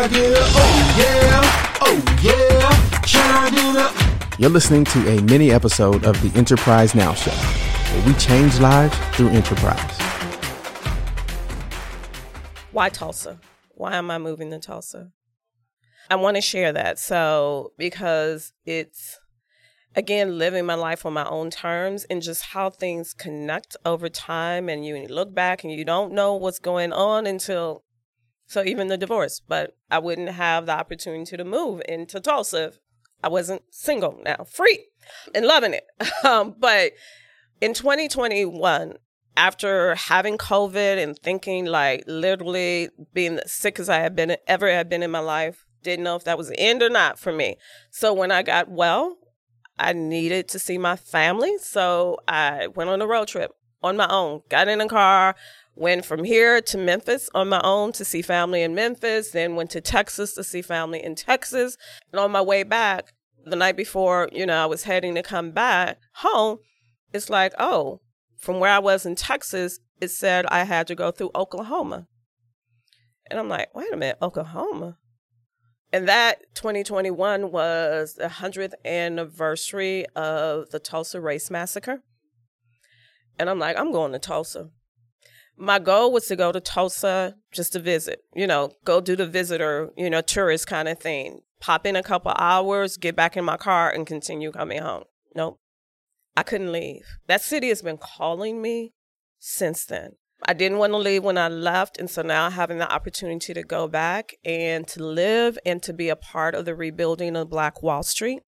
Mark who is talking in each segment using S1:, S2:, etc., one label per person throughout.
S1: Can I get a oh yeah, oh yeah, can I get a
S2: You're listening to a mini episode of the Enterprise Now Show, where we change lives through enterprise.
S3: Why Tulsa? Why am I moving to Tulsa? I want to share that. So, because it's again living my life on my own terms and just how things connect over time and you look back and you don't know what's going on until so even the divorce but i wouldn't have the opportunity to move into tulsa if i wasn't single now. Free and loving it. Um, but in 2021 after having covid and thinking like literally being sick as i had been ever had been in my life didn't know if that was the end or not for me. So when i got well I needed to see my family. So I went on a road trip on my own, got in a car, went from here to Memphis on my own to see family in Memphis, then went to Texas to see family in Texas. And on my way back, the night before, you know, I was heading to come back home, it's like, oh, from where I was in Texas, it said I had to go through Oklahoma. And I'm like, wait a minute, Oklahoma? And that 2021 was the 100th anniversary of the Tulsa Race Massacre. And I'm like, I'm going to Tulsa. My goal was to go to Tulsa just to visit, you know, go do the visitor, you know, tourist kind of thing. Pop in a couple hours, get back in my car, and continue coming home. Nope. I couldn't leave. That city has been calling me since then. I didn't want to leave when I left. And so now having the opportunity to go back and to live and to be a part of the rebuilding of Black Wall Street,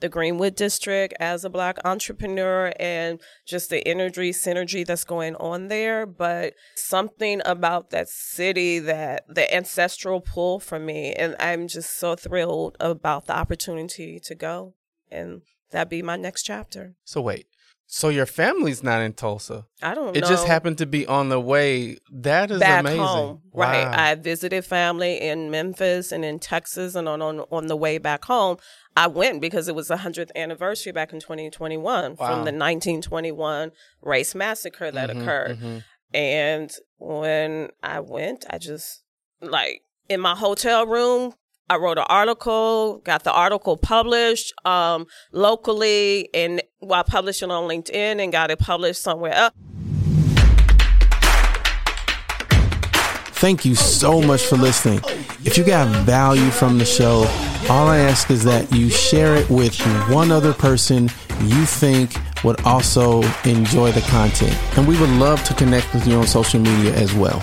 S3: the Greenwood District as a Black entrepreneur, and just the energy synergy that's going on there. But something about that city that the ancestral pull for me. And I'm just so thrilled about the opportunity to go. And that be my next chapter.
S2: So, wait, so your family's not in Tulsa.
S3: I don't
S2: It
S3: know.
S2: just happened to be on the way. That is
S3: back
S2: amazing.
S3: home. Right. I visited family in Memphis and in Texas and on, on on the way back home. I went because it was the 100th anniversary back in 2021
S2: Wow.
S3: from the 1921 race massacre that
S2: Mhm,
S3: occurred.
S2: mhm.
S3: And when I went, I just like in my hotel room, I wrote an article, got the article published um, locally, and published it on LinkedIn and got it published somewhere else.
S2: Thank you so much for listening. If you got value from the show, all I ask is that you share it with one other person you think would also enjoy the content. And we would love to connect with you on social media as well.